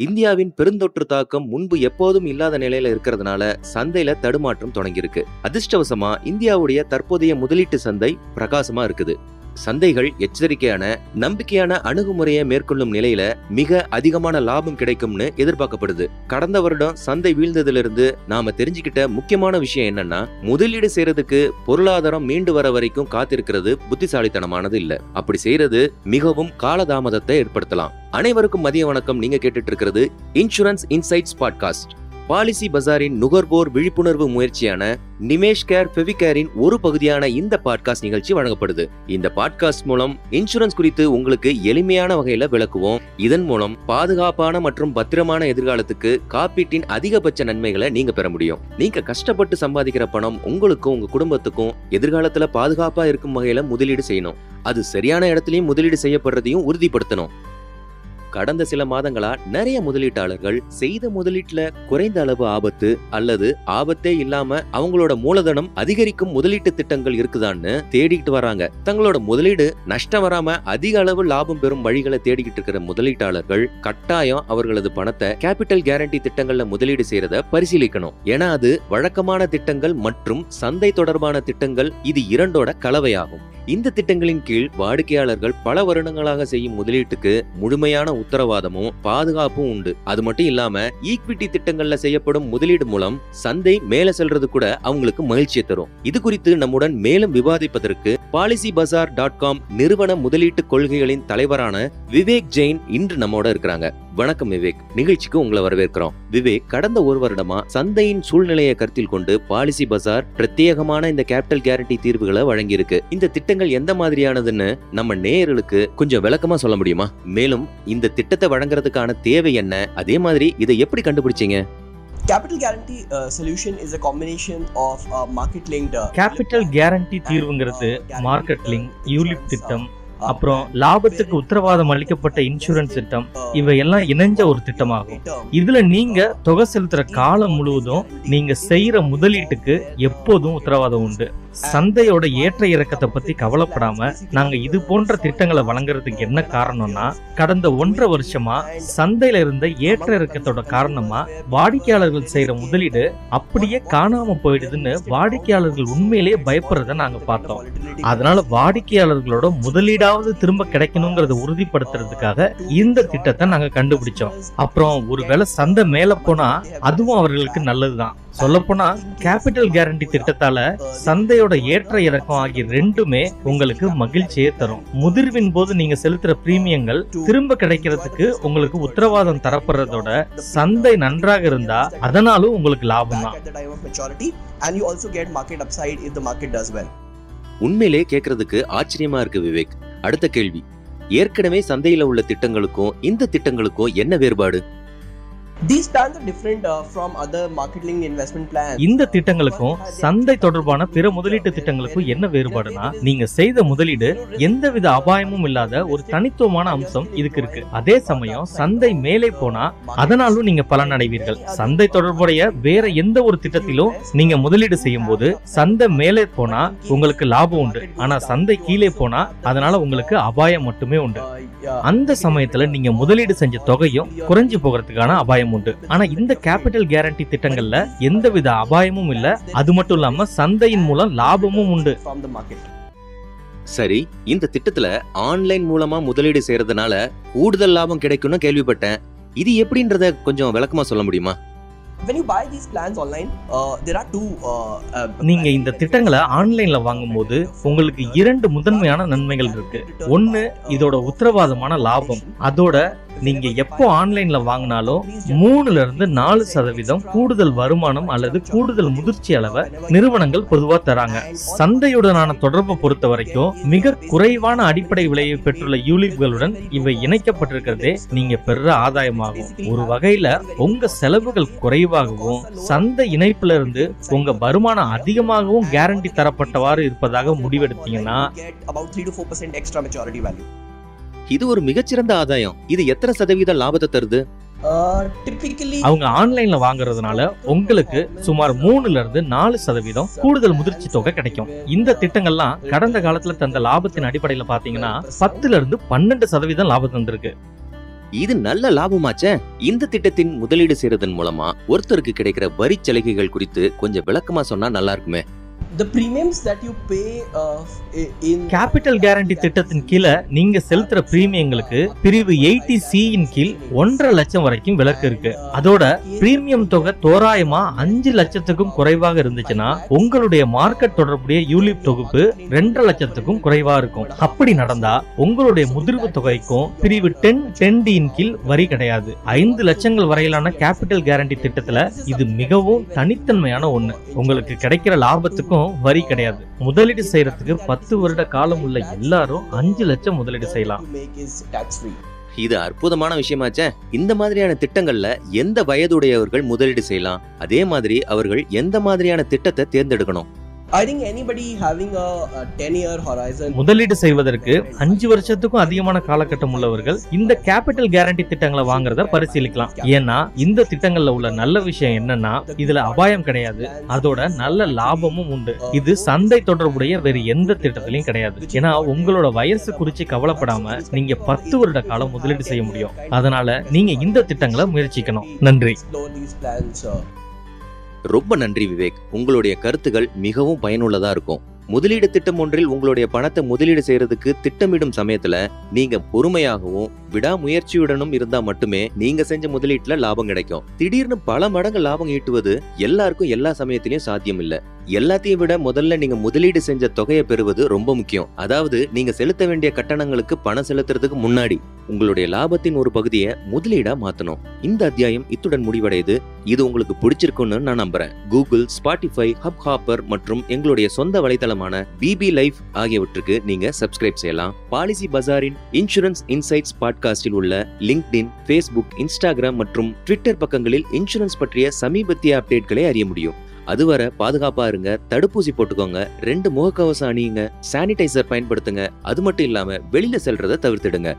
இந்தியாவின் பெருந்தொற்று தாக்கம் முன்பு எப்போதும் இல்லாத நிலையில இருக்கிறதுனால சந்தையில தடுமாற்றம் தொடங்கியிருக்கு. அதிர்ஷ்டவசமா இந்தியாவுடைய தற்போதைய முதலீட்டு சந்தை பிரகாசமா இருக்குது. சந்தைகள் எச்சரிக்கையான நம்பிக்கையான அணுகுமுறையை மேற்கொள்ளும் நிலையில மிக அதிகமான லாபம் கிடைக்கும்னு எதிர்பார்க்கப்படுது. கடந்த வருடம் சந்தை வீழ்ந்ததிலிருந்து நாம தெரிஞ்சுக்கிட்ட முக்கியமான விஷயம் என்னன்னா முதலீடு செய்யறதுக்கு பொருளாதாரம் மீண்டு வர வரைக்கும் காத்திருக்கிறது புத்திசாலித்தனமானது இல்ல. அப்படி செய்யறது மிகவும் காலதாமதத்தை ஏற்படுத்தலாம். அனைவருக்கும் மதிய வணக்கம். நீங்க கேட்டுட்டு இருக்கிறது இன்சூரன்ஸ் இன்சைட்ஸ் பாட்காஸ்ட் பாலிசி பஜாரின் நுகர்வோர் விழிப்புணர்வு முயற்சியான நிமேஷ் கேர் ஃபெவிகேரின் ஒரு பகுதியான இந்த பாட்காஸ்ட் நிகழ்ச்சி வழங்கப்படுது. இந்த பாட்காஸ்ட் மூலம் இன்சூரன்ஸ் குறித்து உங்களுக்கு எளிமையான வகையில விளக்குவோம். இதன் மூலம் பாதுகாப்பான மற்றும் பத்திரமான எதிர்காலத்துக்கு காப்பீட்டின் அதிகபட்ச நன்மைகளை நீங்க பெற முடியும். நீங்க கஷ்டப்பட்டு சம்பாதிக்கிற பணம் உங்களுக்கும் உங்க குடும்பத்துக்கும் எதிர்காலத்துல பாதுகாப்பா இருக்கும் வகையில முதலீடு செய்யணும். அது சரியான இடத்துலயும் முதலீடு செய்யப்படுறதையும் உறுதிப்படுத்தணும். கடந்த சில மாதங்களா நிறைய முதலீட்டாளர்கள் செய்த முதலீட்டுல குறைந்த அளவு ஆபத்து அல்லது ஆபத்தே இல்லாம அவங்களோட மூலதனம் அதிகரிக்கும் முதலீட்டு திட்டங்கள் இருக்குதான்னு தேடிக்கிட்டு வராங்க. தங்களோட முதலீடு நஷ்டம் வராம அதிக அளவு லாபம் பெறும் வழிகளை தேடிக்கிட்டு இருக்கிற முதலீட்டாளர்கள் கட்டாயம் அவர்களது பணத்தை கேபிட்டல் கேரண்டி திட்டங்கள்ல முதலீடு செய்யறத பரிசீலிக்கணும். ஏன்னா அது வழக்கமான திட்டங்கள் மற்றும் சந்தை தொடர்பான திட்டங்கள் இது இரண்டோட கலவையாகும். இந்த திட்டங்களின் கீழ் வாடிக்கையாளர்கள் பல வருடங்களாக செய்யும் முதலீட்டுக்கு முழுமையான உத்தரவாதமும் பாதுகாப்பும் உண்டு. அது மட்டும் இல்லாம ஈக்விட்டி திட்டங்கள்ல செய்யப்படும் முதலீடு மூலம் சந்தை மேல செல்றது கூட அவங்களுக்கு மகிழ்ச்சியை தரும். இது குறித்து நம்முடன் மேலும் விவாதிப்பதற்கு பாலிசி பஜார் டாட் காம் நிறுவன முதலீட்டு கொள்கைகளின் தலைவரான விவேக் ஜெயின் இன்று நம்மோட இருக்கிறாங்க. வணக்கம் விவேக். நிகழ்ச்சிக்கு உங்களை வரவேற்கிறோம். விவேக் கடந்த ஒரு வருடமா சந்தையின் சூழ்நிலையை கருத்தில் கொண்டு பாலிசி பஜார் பிரத்யேகமான இந்த கேபிட்டல் கேரண்டி தீர்வுகளை வழங்கியிருக்கு. இந்த திட்டங்கள் எந்த மாதிரியானதுன்னு நம்ம நேயர்களுக்கு கொஞ்சம் விளக்கமா சொல்ல முடியுமா? மேலும் இந்த திட்டத்தை வழங்குறதுக்கான தேவை என்ன? அதே மாதிரி இதை எப்படி கண்டுபிடிச்சீங்க? Capital Guarantee uh, Solution is a combination of uh, market linked. Uh, capital guarantee தீர்வுங்கிறது market link ULIP திட்டம் அப்புறம் லாபத்துக்கு உத்தரவாதம் அளிக்கப்பட்ட இன்சூரன்ஸ் திட்டம் இவையெல்லாம் இணைஞ்ச ஒரு திட்டமாகும். இதுல நீங்க தொகை செலுத்துற காலம் முழுவதும் நீங்க செய்யற முதலீட்டுக்கு எப்போதும் உத்தரவாதம் உண்டு. சந்தையோட ஏற்ற இறக்கத்தை பத்தி கவலைப்படாம நாங்க இது போன்ற திட்டங்களை வழங்குறதுக்கு என்ன காரணம்னா கடந்த ஒன்றரை வருஷமா சந்தையில இருந்த ஏற்ற இறக்கத்தோட காரணமா வாடிக்கையாளர்கள் செய்யற முதலீடு அப்படியே காணாம போயிடுதுன்னு வாடிக்கையாளர்கள் உண்மையிலேயே பயப்படுறத நாங்க பார்த்தோம். அதனால வாடிக்கையாளர்களோட முதலீடா முதலீடாவது திரும்ப கிடைக்கணுங்கிறத உறுதிப்படுத்துறதுக்காக இந்த திட்டத்தை நாங்க கண்டுபிடிச்சோம். அப்புறம் ஒருவேளை சந்தை மேல போனா அதுவும் அவர்களுக்கு நல்லதுதான். சொல்லப்போனா கேபிட்டல் கேரண்டி திட்டத்தால சந்தையோட ஏற்ற இறக்கம் ஆகிய ரெண்டுமே உங்களுக்கு மகிழ்ச்சியை தரும். முதிர்வின் போது நீங்க செலுத்துற பிரீமியங்கள் திரும்ப கிடைக்கிறதுக்கு உங்களுக்கு உத்தரவாதம் தரப்படுறதோட சந்தை நன்றாக இருந்தா அதனாலும் உங்களுக்கு லாபம் தான் at the time of maturity, and you also get market upside if the market does well. உண்மையிலே கேட்கறதுக்கு ஆச்சரியமா இருக்கு விவேக். அடுத்த கேள்வி. ஏற்கனவே சந்தையில உள்ள திட்டங்களுக்கும் இந்த திட்டங்களுக்கும் என்ன வேறுபாடு? இந்த திட்டங்களுக்கும் சந்தை தொடர்பான பிற முதலீட்டு திட்டங்களுக்கும் என்ன வேறுபாடுனா நீங்க செய்த முதலீடு எந்தவித அபாயமும் இல்லாத ஒரு தனித்துவமான அம்சம் இதுக்கு இருக்கு. அதே சமயம் சந்தை மேலே போனா அதனாலும் நீங்க பலன் அடைவீர்கள் சந்தை தொடர்புடைய வேற எந்த ஒரு திட்டத்திலும் நீங்க முதலீடு செய்யும் போது சந்தை மேலே போனா உங்களுக்கு லாபம் உண்டு. ஆனா சந்தை கீழே போனா அதனால உங்களுக்கு அபாயம் மட்டுமே உண்டு. Uh. அந்த சமயத்துல நீங்க முதலீடு செஞ்ச தொகையும் குறைஞ்சு போகிறதுக்கான அபாயம் உண்டு. ஆனா இந்த கேபிட்டல் கேரண்டி திட்டங்கள்ல எந்தவித அபாயமும் இல்ல. அது மட்டும் இல்லாம சந்தையின் மூலம் லாபமும் உண்டு. சரி இந்த திட்டத்துல ஆன்லைன் மூலமா முதலீடு செய்யறதுனால கூடுதல் லாபம் கிடைக்கும்னு கேள்விப்பட்டேன். இது எப்படின்றத கொஞ்சம் விளக்கமா சொல்ல முடியுமா? When you buy these plans online, uh, there are two. Uh, uh, நீங்க இந்த திட்டங்களை ஆன்லைன்ல வாங்கும்போது உங்களுக்கு இரண்டு முதன்மையான நன்மைகள் இருக்கு. ஒண்ணு இதோட உத்தரவாதமான லாபம். அதோட நீங்க எப்போ ஆன்லைன்ல வாங்கினாலும் மூணுல இருந்து நாலு சதவீதம் கூடுதல் வருமானம் அல்லது கூடுதல் முதிர்ச்சி அளவை நிறுவனங்கள் பொதுவா தராங்க. சந்தையுடனான தொடர்பை பொறுத்த வரைக்கும் மிக குறைவான அடிப்படை விலையை பெற்றுள்ள யூலிப்களுடன் இவை இணைக்கப்பட்டிருக்கிறதே நீங்க பெற ஆதாயமாகும். ஒரு வகையில உங்க செலவுகள் குறைவாகவும் சந்தை இணைப்புல இருந்து உங்க வருமானம் அதிகமாகவும் கேரண்டி தரப்பட்டவாறு இருப்பதாக முடிவெடுத்தீங்கன்னா இது ஒரு மிகச்சிறந்த ஆதாயம். இது எத்தனை சதவீத லாபத்தை தருது? அவங்க ஆன்லைன்ல வாங்குறதுனால உங்களுக்கு சுமார் மூணுல இருந்து நாலு சதவீதம் கூடுதல் முதிர்ச்சி தொகை கிடைக்கும். இந்த திட்டங்கள்லாம் கடந்த காலத்துல தந்த லாபத்தின் அடிப்படையில பாத்தீங்கன்னா பத்துல இருந்து பன்னெண்டு சதவீதம் லாபம் தந்திருக்கு. இது நல்ல லாபமாச்சே. இந்த திட்டத்தின் முதலீடு செய்யறதன் மூலமா ஒருத்தருக்கு கிடைக்கிற வரி சலுகைகள் குறித்து கொஞ்சம் விளக்கமா சொன்னா நல்லா இருக்குமே. The premiums that you pay in capital guarantee திட்டத்தின் கீழே நீங்க செலுத்துற பிரீமியங்களுக்கு பிரிவு எயிட்டி சி இன் கீழ் ஒன்றரை லட்சம் வரைக்கும் விலக்கு இருக்கு. அதோட பிரீமியம் தொகை தோராயமா அஞ்சு லட்சத்துக்கும் குறைவாக இருந்துச்சுன்னா உங்களுடைய மார்க்கெட் தொடர்புடைய யூலிப் தொகுப்பு ரெண்டரை லட்சத்துக்கும் குறைவா இருக்கும். அப்படி நடந்தா உங்களுடைய முதிர்வு தொகைக்கும் பிரிவு டென் டென் டியின் கீழ் வரி கிடையாது. ஐந்து லட்சங்கள் வரையிலான கேபிட்டல் கேரண்டி திட்டத்துல இது மிகவும் தனித்தன்மையான ஒண்ணு. உங்களுக்கு கிடைக்கிற லாபத்துக்கும் வரி கிடையாது. முதலீடு செய்யறதுக்கு பத்து வருட காலம் உள்ள எல்லாரும் அஞ்சு லட்சம் முதலீடு செய்யலாம். இது அற்புதமான விஷயமாச்சே. இந்த மாதிரியான திட்டங்கள்ல எந்த வயதுடையவர்கள் முதலீடு செய்யலாம்? அதே மாதிரி அவர்கள் எந்த மாதிரியான திட்டத்தை தேர்ந்தெடுக்கணும்? Think anybody having a, a 10 year horizon முதலீடு செய்வதற்கு அஞ்சு வருஷத்துக்கும் அதிகமான காலகட்டம் உள்ளவர்கள் இந்த கேபிட்டல் கேரண்டி திட்டங்களை வாங்குறத பரிசீலிக்கலாம் ஏன்னா இந்த திட்டங்கள்ல உள்ள நல்ல விஷயம் என்னன்னா இதுல அபாயம் கிடையாது அதோட நல்ல லாபமும் உண்டு இது சந்தை தொடர்புடைய வேறு எந்த திட்டத்திலையும் கிடையாது ஏன்னா உங்களோட வயசு குறிச்சு கவலைப்படாம நீங்க பத்து வருட காலம் முதலீடு செய்ய முடியும் அதனால நீங்க இந்த திட்டங்களை முயற்சிக்கணும் நன்றி ரொம்ப நன்றி விவேக். உங்களுடைய கருத்துகள் மிகவும் பயனுள்ளதா இருக்கும். முதலீடு திட்டம் ஒன்றில் உங்களுடைய பணத்தை முதலீடு செய்யறதுக்கு திட்டமிடும் சமயத்துல நீங்க பொறுமையாகவும் விடாமுயற்சியுடனும் இருந்தா மட்டுமே நீங்க செஞ்ச முதலீட்டுல லாபம் கிடைக்கும். திடீர்னு பல மடங்கு லாபம் ஈட்டுவது எல்லாருக்கும் எல்லா சமயத்திலயும் சாத்தியம் இல்ல. எல்லாத்தையும் விட முதல்ல நீங்க முதலீடு செஞ்ச தொகையை பெறுவது ரொம்ப முக்கியம். அதாவது நீங்க செலுத்த வேண்டிய கட்டணங்களுக்கு பணம் செலுத்துறதுக்கு முன்னாடி உங்களுடைய லாபத்தின் ஒரு பகுதியை முதலீடா மாத்தணும். இந்த அத்தியாயம் இத்துடன் முடிவடையுது. இது உங்களுக்கு பிடிச்சிருக்கும்னு நான் நம்புறேன். கூகுள் ஸ்பாட்டிஃபை ஹப் ஹாப்பர் மற்றும் எங்களுடைய சொந்த வலைத்தளமான பிபி லைஃப் ஆகியவற்றுக்கு நீங்க சப்ஸ்கிரைப் செய்யலாம். பாலிசி பஜாரின் இன்சூரன்ஸ் இன்சைட்ஸ் பாட்காஸ்டில் உள்ள லிங்க்டின் ஃபேஸ்புக் இன்ஸ்டாகிராம் மற்றும் ட்விட்டர் பக்கங்களில் இன்சூரன்ஸ் பற்றிய சமீபத்திய அப்டேட்களை அறிய முடியும். அதுவரை பாதுகாப்பா இருங்க தடுப்பூசி போட்டுக்கோங்க ரெண்டு முகக்கவசம் அணியுங்க சானிடைசர் பயன்படுத்துங்க. அது மட்டும் இல்லாம வெளியில செல்றதை தவிர்த்துடுங்க.